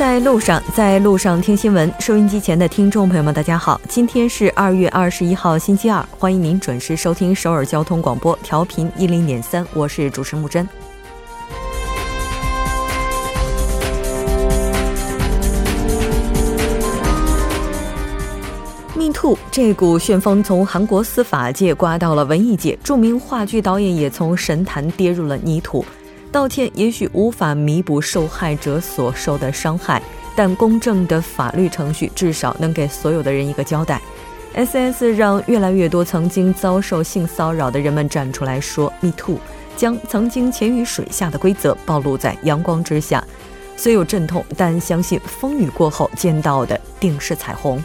在路上，在路上听新闻。收音机前的听众朋友们，大家好，今天是二月二十一号，星期二，欢迎您准时收听首尔交通广播，调频一零点三，我是主持木真。Me Too 这股旋风从韩国司法界刮到了文艺界，著名话剧导演也从神坛跌入了泥土。道歉也许无法弥补受害者所受的伤害，但公正的法律程序至少能给所有的人一个交代。S.S 让越来越多曾经遭受性骚扰的人们站出来说 “Me Too”，将曾经潜于水下的规则暴露在阳光之下。虽有阵痛，但相信风雨过后见到的定是彩虹。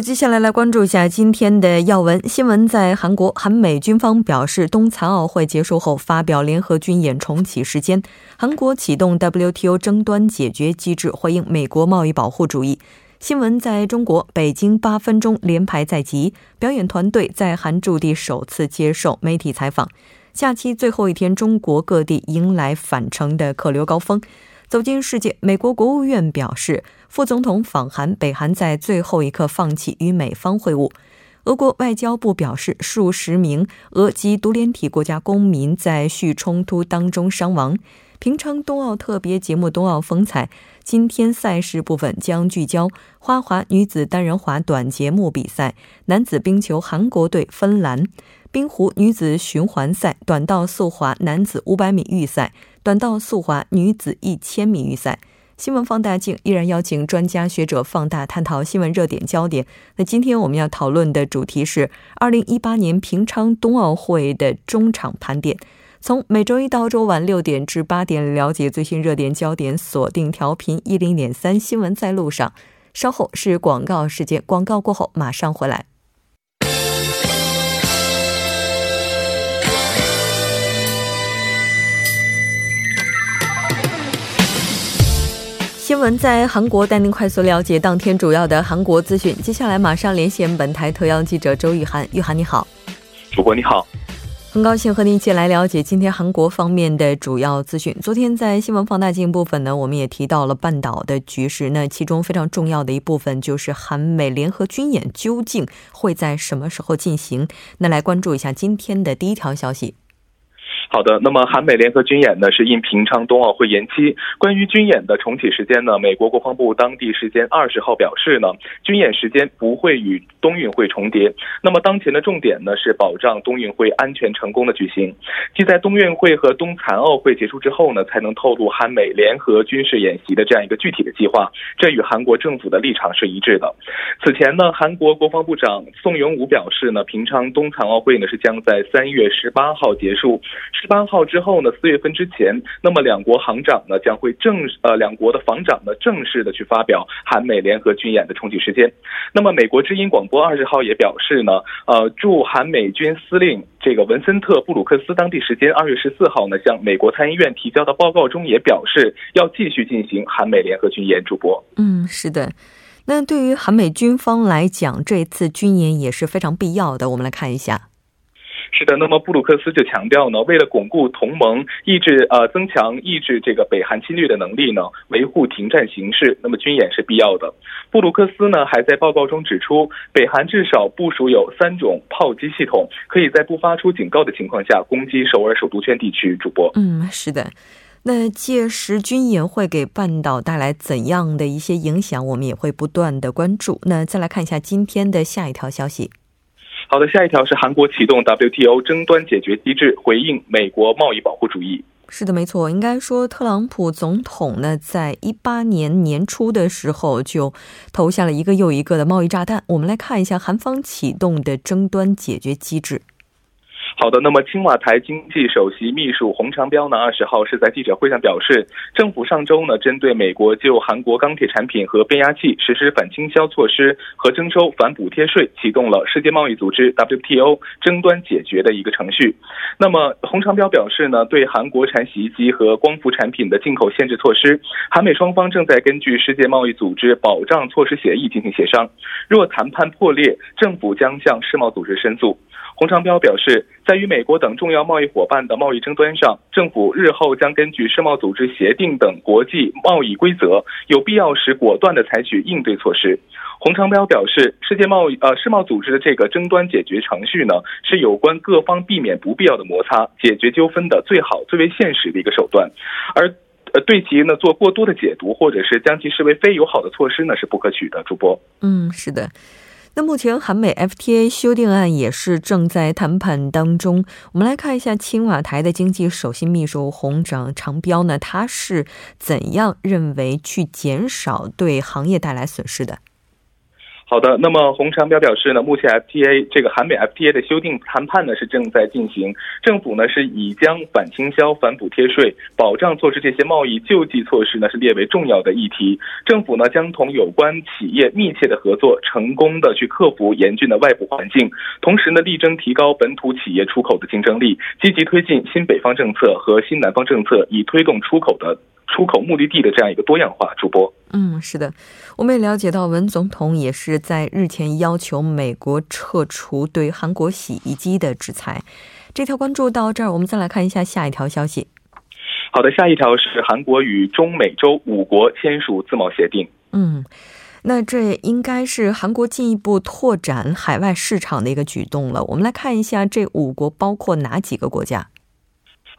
接下来来关注一下今天的要闻新闻。在韩国，韩美军方表示，冬残奥会结束后发表联合军演重启时间。韩国启动 WTO 争端解决机制，回应美国贸易保护主义。新闻在中国，北京八分钟连排在即，表演团队在韩驻地首次接受媒体采访。假期最后一天，中国各地迎来返程的客流高峰。走进世界，美国国务院表示，副总统访韩，北韩在最后一刻放弃与美方会晤。俄国外交部表示，数十名俄及独联体国家公民在叙冲突当中伤亡。平昌冬奥特别节目《冬奥风采》今天赛事部分将聚焦花滑女子单人滑短节目比赛、男子冰球韩国队芬兰。冰壶女子循环赛、短道速滑男子500米预赛、短道速滑女子1000米预赛。新闻放大镜依然邀请专家学者放大探讨新闻热点焦点。那今天我们要讨论的主题是2018年平昌冬奥会的中场盘点。从每周一到周晚六点至八点，了解最新热点焦点，锁定调频一零点三新闻在路上。稍后是广告时间，广告过后马上回来。新闻在韩国带您快速了解当天主要的韩国资讯。接下来马上连线本台特邀记者周玉涵。玉涵你好，主播你好，很高兴和您一起来了解今天韩国方面的主要资讯。昨天在新闻放大镜部分呢，我们也提到了半岛的局势。那其中非常重要的一部分就是韩美联合军演究竟会在什么时候进行？那来关注一下今天的第一条消息。好的，那么韩美联合军演呢是因平昌冬奥会延期。关于军演的重启时间呢，美国国防部当地时间二十号表示呢，军演时间不会与冬运会重叠。那么当前的重点呢是保障冬运会安全成功的举行。即在冬运会和冬残奥会结束之后呢，才能透露韩美联合军事演习的这样一个具体的计划。这与韩国政府的立场是一致的。此前呢，韩国国防部长宋永武表示呢，平昌冬残奥会呢是将在三月十八号结束。十八号之后呢，四月份之前，那么两国行长呢将会正式呃两国的防长呢正式的去发表韩美联合军演的重启时间。那么美国之音广播二十号也表示呢，呃驻韩美军司令这个文森特布鲁克斯当地时间二月十四号呢向美国参议院提交的报告中也表示要继续进行韩美联合军演。主播，嗯，是的。那对于韩美军方来讲，这次军演也是非常必要的。我们来看一下。是的，那么布鲁克斯就强调呢，为了巩固同盟，抑制呃增强抑制这个北韩侵略的能力呢，维护停战形势，那么军演是必要的。布鲁克斯呢还在报告中指出，北韩至少部署有三种炮击系统，可以在不发出警告的情况下攻击首尔首都圈地区。主播，嗯，是的。那届时军演会给半岛带来怎样的一些影响，我们也会不断的关注。那再来看一下今天的下一条消息。好的，下一条是韩国启动 WTO 争端解决机制，回应美国贸易保护主义。是的，没错，应该说特朗普总统呢，在一八年年初的时候就投下了一个又一个的贸易炸弹。我们来看一下韩方启动的争端解决机制。好的，那么青瓦台经济首席秘书洪长标呢，二十号是在记者会上表示，政府上周呢，针对美国就韩国钢铁产品和变压器实施反倾销措施和征收反补贴税，启动了世界贸易组织 WTO 争端解决的一个程序。那么洪长标表示呢，对韩国产洗衣机和光伏产品的进口限制措施，韩美双方正在根据世界贸易组织保障措施协议进行协商。若谈判破裂，政府将向世贸组织申诉。洪长标表示，在与美国等重要贸易伙伴的贸易争端上，政府日后将根据世贸组织协定等国际贸易规则，有必要时果断的采取应对措施。洪长标表示，世界贸易呃世贸组织的这个争端解决程序呢，是有关各方避免不必要的摩擦、解决纠纷的最好、最为现实的一个手段，而呃对其呢做过多的解读，或者是将其视为非友好的措施呢，是不可取的。主播，嗯，是的。那目前韩美 FTA 修订案也是正在谈判当中。我们来看一下青瓦台的经济首席秘书洪长长标呢，他是怎样认为去减少对行业带来损失的？好的，那么洪长标表示呢，目前 FTA 这个韩美 FTA 的修订谈判呢是正在进行，政府呢是已将反倾销、反补贴税、保障措施这些贸易救济措施呢是列为重要的议题，政府呢将同有关企业密切的合作，成功的去克服严峻的外部环境，同时呢力争提高本土企业出口的竞争力，积极推进新北方政策和新南方政策，以推动出口的。出口目的地的这样一个多样化，主播。嗯，是的，我们也了解到，文总统也是在日前要求美国撤除对韩国洗衣机的制裁。这条关注到这儿，我们再来看一下下一条消息。好的，下一条是韩国与中美洲五国签署自贸协定。嗯，那这应该是韩国进一步拓展海外市场的一个举动了。我们来看一下这五国包括哪几个国家。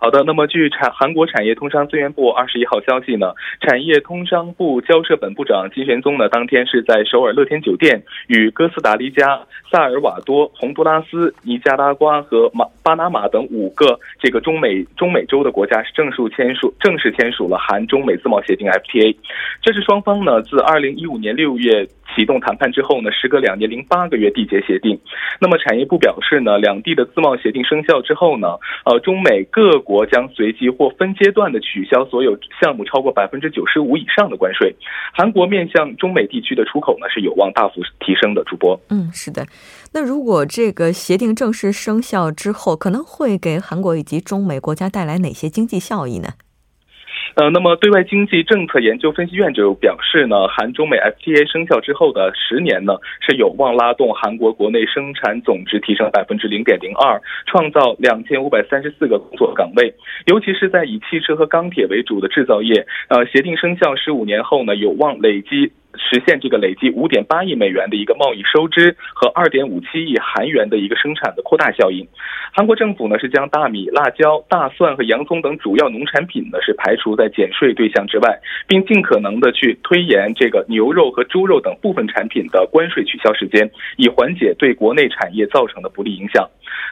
好的，那么据产韩国产业通商资源部二十一号消息呢，产业通商部交涉本部长金玄宗呢，当天是在首尔乐天酒店与哥斯达黎加、萨尔瓦多、洪都拉斯、尼加拉瓜和马巴拿马等五个这个中美中美洲的国家是正式签署正式签署了韩中美自贸协定 FTA，这是双方呢自二零一五年六月。启动谈判之后呢，时隔两年零八个月缔结协定。那么产业部表示呢，两地的自贸协定生效之后呢，呃，中美各国将随即或分阶段的取消所有项目超过百分之九十五以上的关税。韩国面向中美地区的出口呢是有望大幅提升的。主播，嗯，是的。那如果这个协定正式生效之后，可能会给韩国以及中美国家带来哪些经济效益呢？呃，那么对外经济政策研究分析院就表示呢，韩中美 FTA 生效之后的十年呢，是有望拉动韩国国内生产总值提升百分之零点零二，创造两千五百三十四个工作岗位，尤其是在以汽车和钢铁为主的制造业，呃，协定生效十五年后呢，有望累积。实现这个累计五点八亿美元的一个贸易收支和二点五七亿韩元的一个生产的扩大效应。韩国政府呢是将大米、辣椒、大蒜和洋葱等主要农产品呢是排除在减税对象之外，并尽可能的去推延这个牛肉和猪肉等部分产品的关税取消时间，以缓解对国内产业造成的不利影响。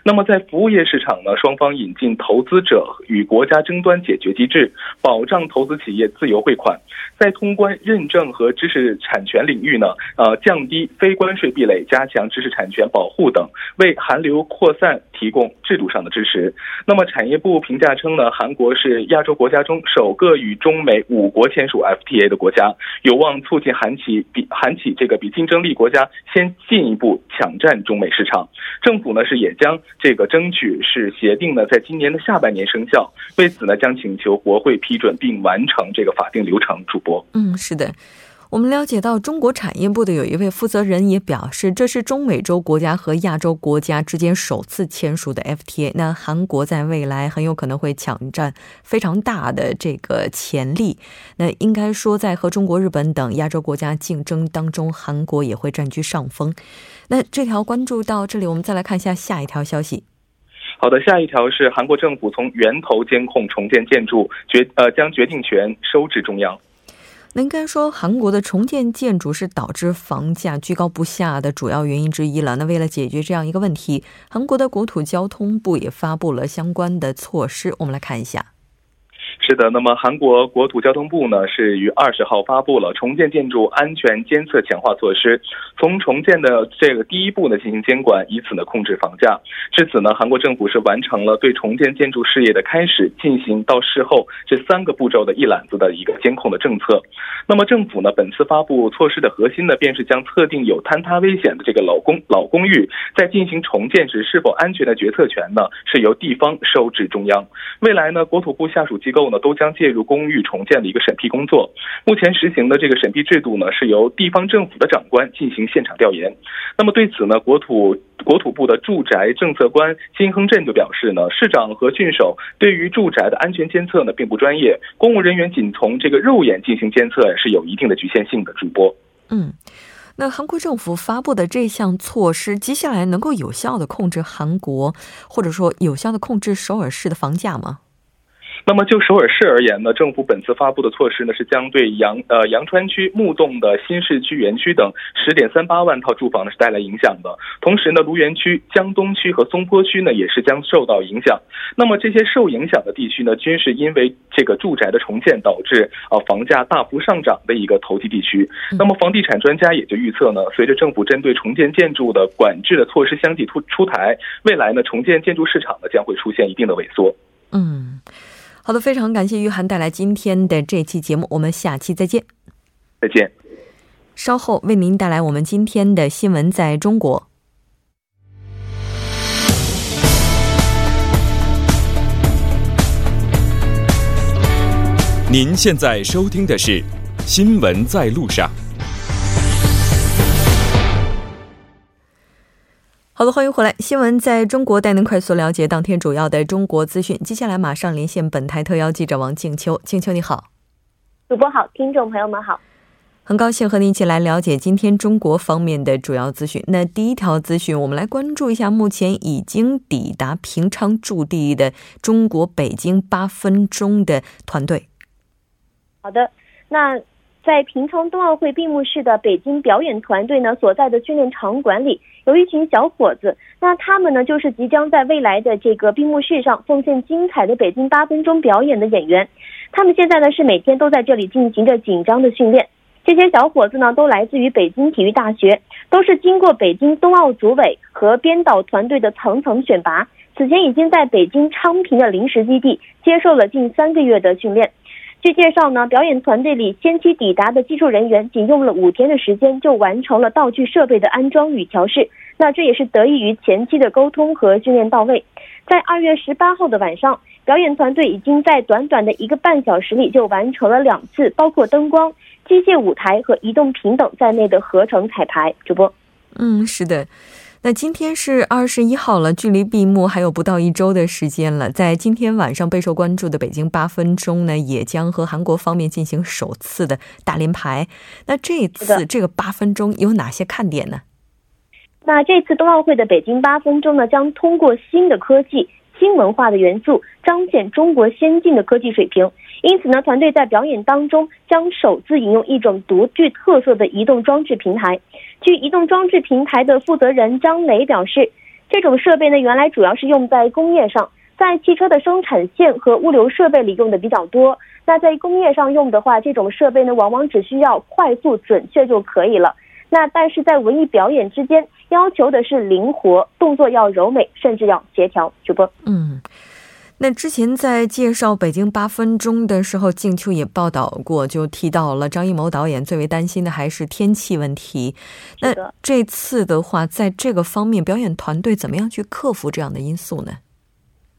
那么在服务业市场呢，双方引进投资者与国家争端解决机制，保障投资企业自由汇款。在通关认证和知识产权领域呢，呃，降低非关税壁垒，加强知识产权保护等，为韩流扩散提供制度上的支持。那么产业部评价称呢，韩国是亚洲国家中首个与中美五国签署 FTA 的国家，有望促进韩企比韩企这个比竞争力国家先进一步抢占中美市场。政府呢是也将这个争取是协定呢在今年的下半年生效，为此呢将请求国会批准并完成这个法定流程。主播，嗯，是的。我们了解到，中国产业部的有一位负责人也表示，这是中美洲国家和亚洲国家之间首次签署的 FTA。那韩国在未来很有可能会抢占非常大的这个潜力。那应该说，在和中国、日本等亚洲国家竞争当中，韩国也会占据上风。那这条关注到这里，我们再来看一下下一条消息。好的，下一条是韩国政府从源头监控重建建筑，决呃将决定权收至中央。那应该说，韩国的重建建筑是导致房价居高不下的主要原因之一了。那为了解决这样一个问题，韩国的国土交通部也发布了相关的措施。我们来看一下。是的，那么韩国国土交通部呢是于二十号发布了重建建筑安全监测强化措施，从重建的这个第一步呢进行监管，以此呢控制房价。至此呢，韩国政府是完成了对重建建筑事业的开始、进行到事后这三个步骤的一揽子的一个监控的政策。那么政府呢本次发布措施的核心呢，便是将特定有坍塌危险的这个老公老公寓在进行重建时是否安全的决策权呢，是由地方收至中央。未来呢，国土部下属机构呢都将介入公寓重建的一个审批工作。目前实行的这个审批制度呢，是由地方政府的长官进行现场调研。那么对此呢，国土国土部的住宅政策官金亨镇就表示呢，市长和郡守对于住宅的安全监测呢并不专业，公务人员仅从这个肉眼进行监测是有一定的局限性的。主播，嗯，那韩国政府发布的这项措施，接下来能够有效的控制韩国，或者说有效的控制首尔市的房价吗？那么就首尔市而言呢，政府本次发布的措施呢，是将对杨呃杨川区、木洞的新市区园区等十点三八万套住房呢是带来影响的。同时呢，卢园区、江东区和松坡区呢也是将受到影响。那么这些受影响的地区呢，均是因为这个住宅的重建导致啊房价大幅上涨的一个投机地区。那么房地产专家也就预测呢，随着政府针对重建建筑的管制的措施相继出出台，未来呢重建建筑市场呢将会出现一定的萎缩。嗯。好的，非常感谢玉涵带来今天的这期节目，我们下期再见。再见。稍后为您带来我们今天的新闻在中国。您现在收听的是《新闻在路上》。好的，欢迎回来。新闻在中国带您快速了解当天主要的中国资讯。接下来马上连线本台特邀记者王静秋。静秋你好，主播好，听众朋友们好，很高兴和您一起来了解今天中国方面的主要资讯。那第一条资讯，我们来关注一下目前已经抵达平昌驻地的中国北京八分钟的团队。好的，那。在平昌冬奥会闭幕式的北京表演团队呢所在的训练场馆里，有一群小伙子，那他们呢就是即将在未来的这个闭幕式上奉献精彩的北京八分钟表演的演员。他们现在呢是每天都在这里进行着紧张的训练。这些小伙子呢都来自于北京体育大学，都是经过北京冬奥组委和编导团队的层层选拔，此前已经在北京昌平的临时基地接受了近三个月的训练。据介绍呢，表演团队里先期抵达的技术人员仅用了五天的时间就完成了道具设备的安装与调试。那这也是得益于前期的沟通和训练到位。在二月十八号的晚上，表演团队已经在短短的一个半小时里就完成了两次包括灯光、机械舞台和移动屏等在内的合成彩排。主播，嗯，是的。那今天是二十一号了，距离闭幕还有不到一周的时间了。在今天晚上备受关注的北京八分钟呢，也将和韩国方面进行首次的大连排。那这次这个八分钟有哪些看点呢？那这次冬奥会的北京八分钟呢，将通过新的科技。新文化的元素彰显中国先进的科技水平，因此呢，团队在表演当中将首次引用一种独具特色的移动装置平台。据移动装置平台的负责人张磊表示，这种设备呢，原来主要是用在工业上，在汽车的生产线和物流设备里用的比较多。那在工业上用的话，这种设备呢，往往只需要快速准确就可以了。那但是在文艺表演之间，要求的是灵活，动作要柔美，甚至要协调。主播，嗯，那之前在介绍北京八分钟的时候，静秋也报道过，就提到了张艺谋导演最为担心的还是天气问题。那这次的话，在这个方面，表演团队怎么样去克服这样的因素呢？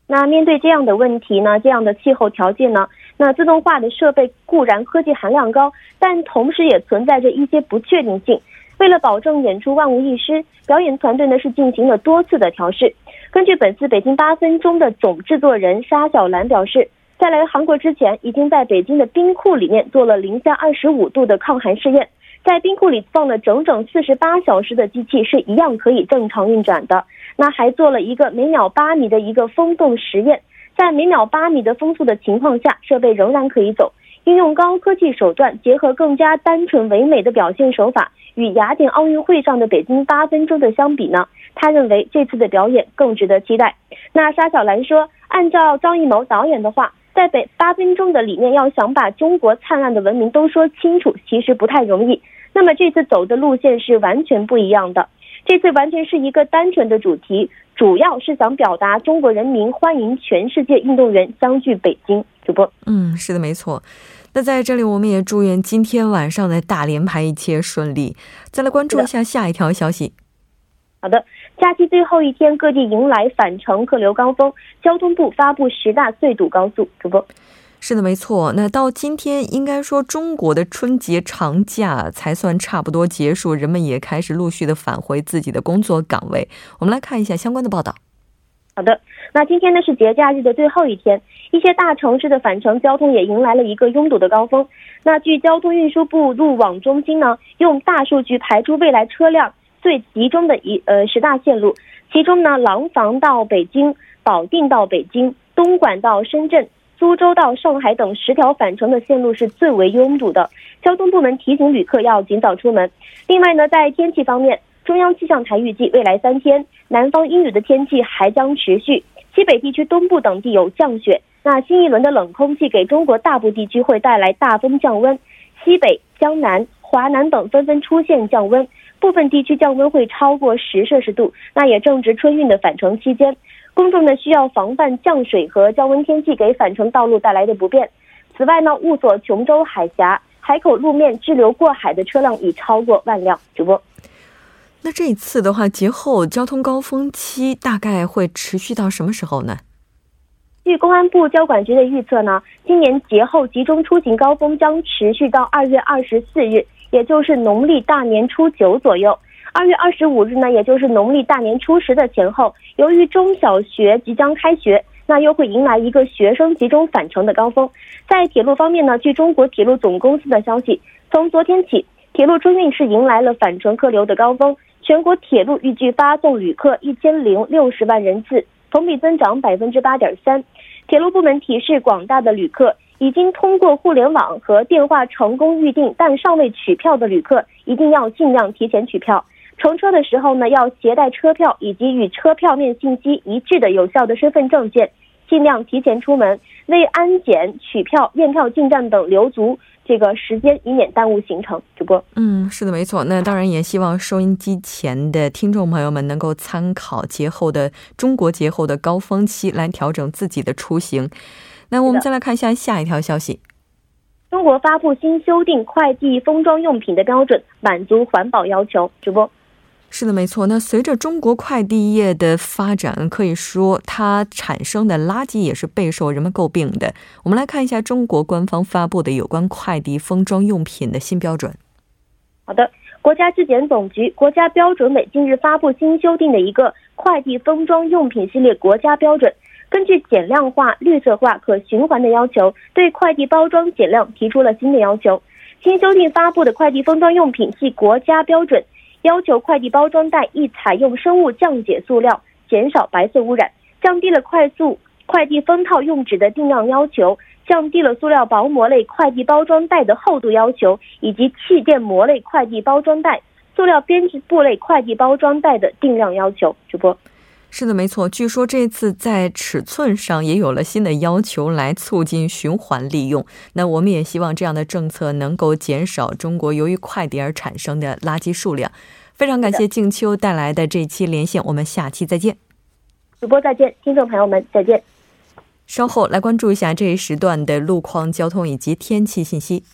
那面对这样的问题呢，这样的气候条件呢，那自动化的设备固然科技含量高，但同时也存在着一些不确定性。为了保证演出万无一失，表演团队呢是进行了多次的调试。根据本次北京八分钟的总制作人沙小兰表示，在来韩国之前，已经在北京的冰库里面做了零下二十五度的抗寒试验，在冰库里放了整整四十八小时的机器是一样可以正常运转的。那还做了一个每秒八米的一个风洞实验，在每秒八米的风速的情况下，设备仍然可以走。运用高科技手段，结合更加单纯唯美的表现手法。与雅典奥运会上的北京八分钟的相比呢，他认为这次的表演更值得期待。那沙小兰说，按照张艺谋导演的话，在北八分钟的里面，要想把中国灿烂的文明都说清楚，其实不太容易。那么这次走的路线是完全不一样的，这次完全是一个单纯的主题，主要是想表达中国人民欢迎全世界运动员相聚北京。主播，嗯，是的，没错。那在这里，我们也祝愿今天晚上的大连排一切顺利。再来关注一下下一条消息。好的，假期最后一天，各地迎来返程客流高峰，交通部发布十大最堵高速。主播，是的，没错。那到今天，应该说中国的春节长假才算差不多结束，人们也开始陆续的返回自己的工作岗位。我们来看一下相关的报道。好的，那今天呢是节假日的最后一天，一些大城市的返程交通也迎来了一个拥堵的高峰。那据交通运输部路网中心呢，用大数据排出未来车辆最集中的一呃十大线路，其中呢，廊坊到北京、保定到北京、东莞到深圳、苏州到上海等十条返程的线路是最为拥堵的。交通部门提醒旅客要尽早出门。另外呢，在天气方面。中央气象台预计，未来三天南方阴雨的天气还将持续，西北地区东部等地有降雪。那新一轮的冷空气给中国大部地区会带来大风降温，西北、江南、华南等纷纷出现降温，部分地区降温会超过十摄氏度。那也正值春运的返程期间，公众呢需要防范降水和降温天气给返程道路带来的不便。此外呢，雾锁琼州海峡海口路面滞留过海的车辆已超过万辆。主播。那这一次的话，节后交通高峰期大概会持续到什么时候呢？据公安部交管局的预测呢，今年节后集中出行高峰将持续到二月二十四日，也就是农历大年初九左右。二月二十五日呢，也就是农历大年初十的前后，由于中小学即将开学，那又会迎来一个学生集中返程的高峰。在铁路方面呢，据中国铁路总公司的消息，从昨天起，铁路春运是迎来了返程客流的高峰。全国铁路预计发送旅客一千零六十万人次，同比增长百分之八点三。铁路部门提示广大的旅客，已经通过互联网和电话成功预订但尚未取票的旅客，一定要尽量提前取票。乘车的时候呢，要携带车票以及与车票面信息一致的有效的身份证件，尽量提前出门，为安检、取票、验票进站等留足。这个时间以免耽误行程。主播，嗯，是的，没错。那当然也希望收音机前的听众朋友们能够参考节后的中国节后的高峰期来调整自己的出行。那我们再来看一下下一条消息：中国发布新修订快递封装用品的标准，满足环保要求。主播。是的，没错。那随着中国快递业的发展，可以说它产生的垃圾也是备受人们诟病的。我们来看一下中国官方发布的有关快递封装用品的新标准。好的，国家质检总局、国家标准委近日发布新修订的一个快递封装用品系列国家标准，根据减量化、绿色化、可循环的要求，对快递包装减量提出了新的要求。新修订发布的快递封装用品系国家标准。要求快递包装袋宜采用生物降解塑料，减少白色污染，降低了快速快递封套用纸的定量要求，降低了塑料薄膜类快递包装袋的厚度要求，以及气垫膜类快递包装袋、塑料编织布类快递包装袋的定量要求。主播。是的，没错。据说这次在尺寸上也有了新的要求，来促进循环利用。那我们也希望这样的政策能够减少中国由于快递而产生的垃圾数量。非常感谢静秋带来的这期连线，我们下期再见。主播再见，听众朋友们再见。稍后来关注一下这一时段的路况、交通以及天气信息。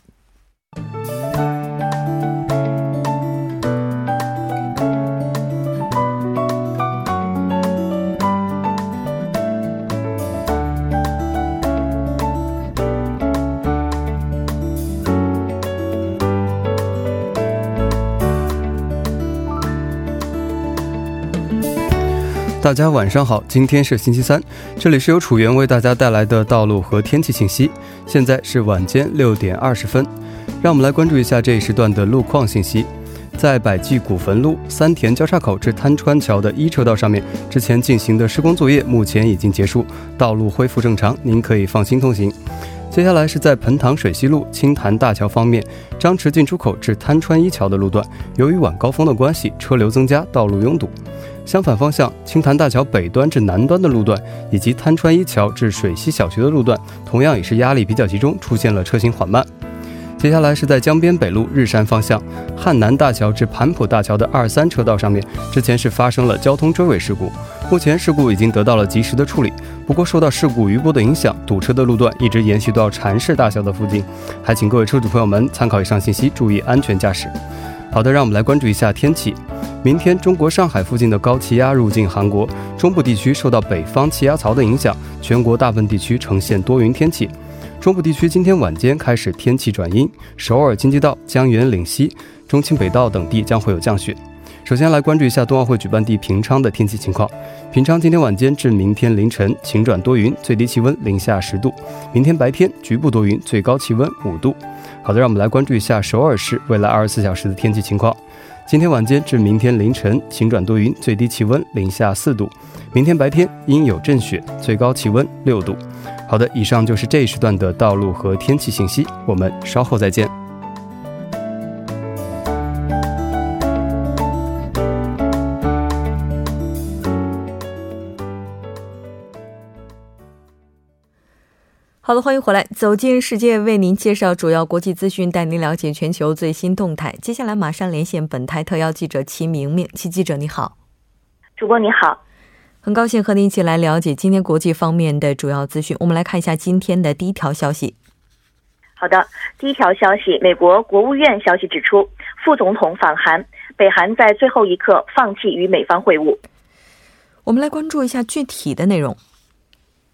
大家晚上好，今天是星期三，这里是由楚源为大家带来的道路和天气信息。现在是晚间六点二十分，让我们来关注一下这一时段的路况信息。在百济古坟路三田交叉口至滩川桥的一车道上面，之前进行的施工作业目前已经结束，道路恢复正常，您可以放心通行。接下来是在彭塘水西路青潭大桥方面，张池进出口至滩川一桥的路段，由于晚高峰的关系，车流增加，道路拥堵。相反方向，青潭大桥北端至南端的路段，以及滩川一桥至水西小学的路段，同样也是压力比较集中，出现了车行缓慢。接下来是在江边北路日山方向汉南大桥至盘浦大桥的二三车道上面，之前是发生了交通追尾事故，目前事故已经得到了及时的处理。不过受到事故余波的影响，堵车的路段一直延续到禅市大桥的附近，还请各位车主朋友们参考以上信息，注意安全驾驶。好的，让我们来关注一下天气。明天中国上海附近的高气压入境韩国，中部地区受到北方气压槽的影响，全国大部分地区呈现多云天气。中部地区今天晚间开始天气转阴，首尔、京畿道、江原、岭西、中清北道等地将会有降雪。首先来关注一下冬奥会举办地平昌的天气情况。平昌今天晚间至明天凌晨晴转多云，最低气温零下十度；明天白天局部多云，最高气温五度。好的，让我们来关注一下首尔市未来二十四小时的天气情况。今天晚间至明天凌晨晴转多云，最低气温零下四度；明天白天阴有阵雪，最高气温六度。好的，以上就是这一时段的道路和天气信息，我们稍后再见。好的，欢迎回来，走进世界，为您介绍主要国际资讯，带您了解全球最新动态。接下来马上连线本台特邀记者齐明明，齐记者你好，主播你好。很高兴和您一起来了解今天国际方面的主要资讯。我们来看一下今天的第一条消息。好的，第一条消息，美国国务院消息指出，副总统访韩，北韩在最后一刻放弃与美方会晤。我们来关注一下具体的内容。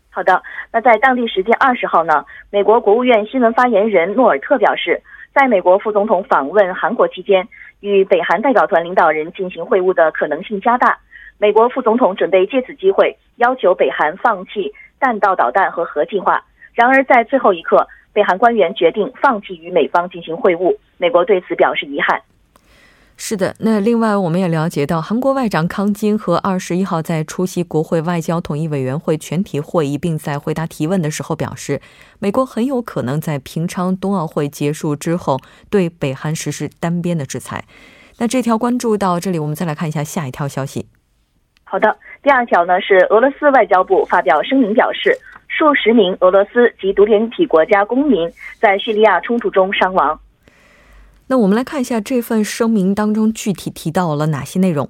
好的，那在当地时间二十号呢，美国国务院新闻发言人诺尔特表示，在美国副总统访问韩国期间，与北韩代表团领导人进行会晤的可能性加大。美国副总统准备借此机会要求北韩放弃弹道导弹和核计划。然而，在最后一刻，北韩官员决定放弃与美方进行会晤。美国对此表示遗憾。是的，那另外我们也了解到，韩国外长康金和二十一号在出席国会外交统一委员会全体会议，并在回答提问的时候表示，美国很有可能在平昌冬奥会结束之后对北韩实施单边的制裁。那这条关注到这里，我们再来看一下下一条消息。好的，第二条呢是俄罗斯外交部发表声明表示，数十名俄罗斯及独联体国家公民在叙利亚冲突中伤亡。那我们来看一下这份声明当中具体提到了哪些内容。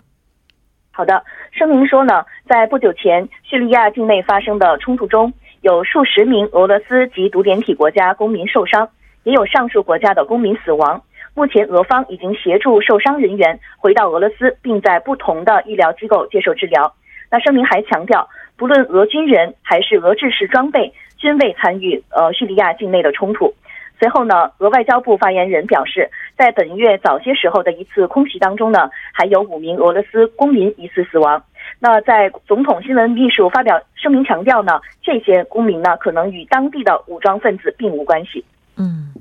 好的，声明说呢，在不久前叙利亚境内发生的冲突中，有数十名俄罗斯及独联体国家公民受伤，也有上述国家的公民死亡。目前，俄方已经协助受伤人员回到俄罗斯，并在不同的医疗机构接受治疗。那声明还强调，不论俄军人还是俄制式装备，均未参与呃叙利亚境内的冲突。随后呢，俄外交部发言人表示，在本月早些时候的一次空袭当中呢，还有五名俄罗斯公民疑似死亡。那在总统新闻秘书发表声明强调呢，这些公民呢可能与当地的武装分子并无关系。嗯。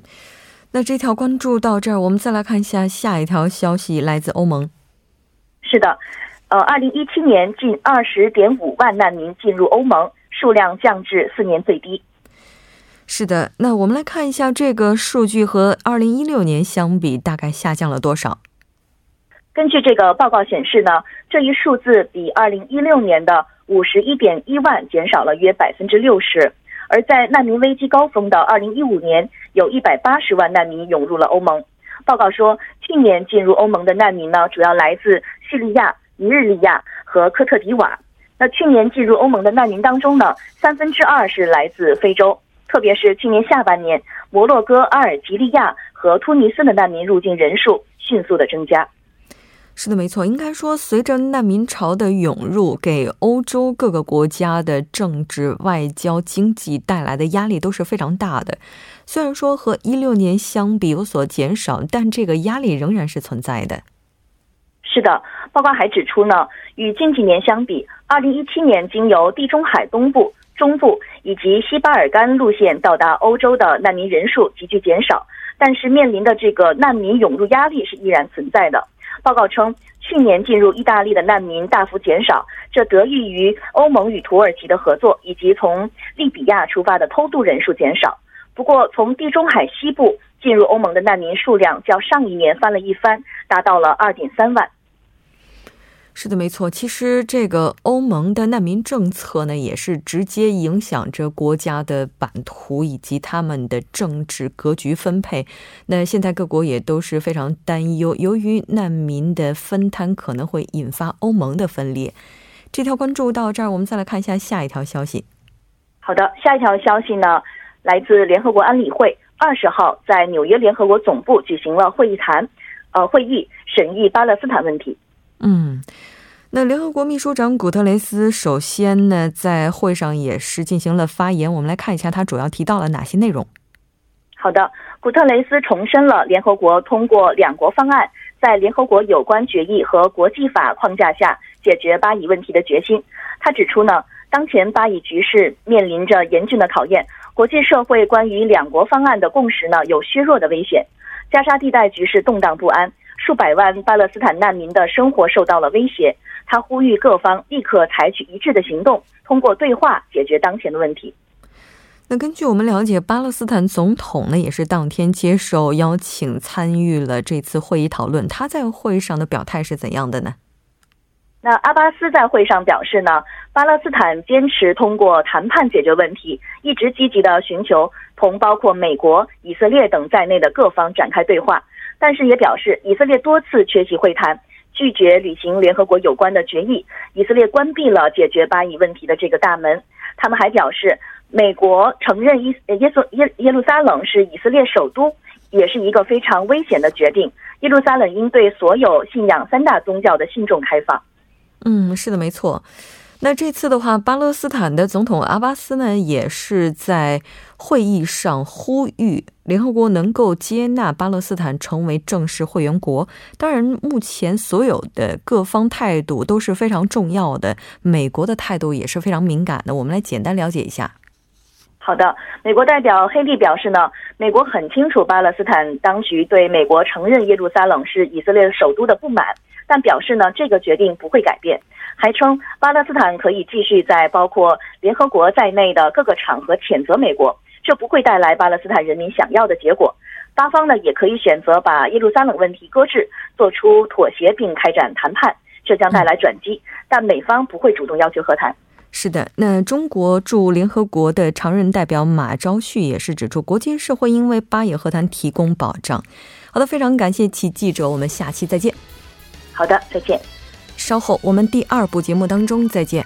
那这条关注到这儿，我们再来看一下下一条消息，来自欧盟。是的，呃，二零一七年近二十点五万难民进入欧盟，数量降至四年最低。是的，那我们来看一下这个数据和二零一六年相比，大概下降了多少？根据这个报告显示呢，这一数字比二零一六年的五十一点一万减少了约百分之六十。而在难民危机高峰的二零一五年，有一百八十万难民涌入了欧盟。报告说，去年进入欧盟的难民呢，主要来自叙利亚、尼日利亚和科特迪瓦。那去年进入欧盟的难民当中呢，三分之二是来自非洲，特别是去年下半年，摩洛哥、阿尔及利亚和突尼斯的难民入境人数迅速的增加。是的，没错。应该说，随着难民潮的涌入，给欧洲各个国家的政治、外交、经济带来的压力都是非常大的。虽然说和一六年相比有所减少，但这个压力仍然是存在的。是的，报告还指出呢，与近几年相比，二零一七年经由地中海东部、中部以及西巴尔干路线到达欧洲的难民人数急剧减少，但是面临的这个难民涌入压力是依然存在的。报告称，去年进入意大利的难民大幅减少，这得益于欧盟与土耳其的合作，以及从利比亚出发的偷渡人数减少。不过，从地中海西部进入欧盟的难民数量较上一年翻了一番，达到了二点三万。是的，没错。其实这个欧盟的难民政策呢，也是直接影响着国家的版图以及他们的政治格局分配。那现在各国也都是非常担忧，由于难民的分摊可能会引发欧盟的分裂。这条关注到这儿，我们再来看一下下一条消息。好的，下一条消息呢，来自联合国安理会，二十号在纽约联合国总部举行了会议谈，呃，会议审议巴勒斯坦问题。嗯，那联合国秘书长古特雷斯首先呢，在会上也是进行了发言。我们来看一下他主要提到了哪些内容。好的，古特雷斯重申了联合国通过两国方案，在联合国有关决议和国际法框架下解决巴以问题的决心。他指出呢，当前巴以局势面临着严峻的考验，国际社会关于两国方案的共识呢有削弱的危险。加沙地带局势动荡不安。数百万巴勒斯坦难民的生活受到了威胁，他呼吁各方立刻采取一致的行动，通过对话解决当前的问题。那根据我们了解，巴勒斯坦总统呢也是当天接受邀请参与了这次会议讨论。他在会上的表态是怎样的呢？那阿巴斯在会上表示呢，巴勒斯坦坚持通过谈判解决问题，一直积极的寻求同包括美国、以色列等在内的各方展开对话。但是也表示，以色列多次缺席会谈，拒绝履行联合国有关的决议。以色列关闭了解决巴以问题的这个大门。他们还表示，美国承认耶耶耶耶路撒冷是以色列首都，也是一个非常危险的决定。耶路撒冷应对所有信仰三大宗教的信众开放。嗯，是的，没错。那这次的话，巴勒斯坦的总统阿巴斯呢，也是在会议上呼吁联合国能够接纳巴勒斯坦成为正式会员国。当然，目前所有的各方态度都是非常重要的，美国的态度也是非常敏感的。我们来简单了解一下。好的，美国代表黑利表示呢，美国很清楚巴勒斯坦当局对美国承认耶路撒冷是以色列首都的不满，但表示呢，这个决定不会改变。还称巴勒斯坦可以继续在包括联合国在内的各个场合谴责美国，这不会带来巴勒斯坦人民想要的结果。巴方呢也可以选择把耶路撒冷问题搁置，做出妥协并开展谈判，这将带来转机。但美方不会主动要求和谈。是的，那中国驻联合国的常任代表马朝旭也是指出，国际社会应为巴以和谈提供保障。好的，非常感谢其记者，我们下期再见。好的，再见。稍后我们第二部节目当中再见。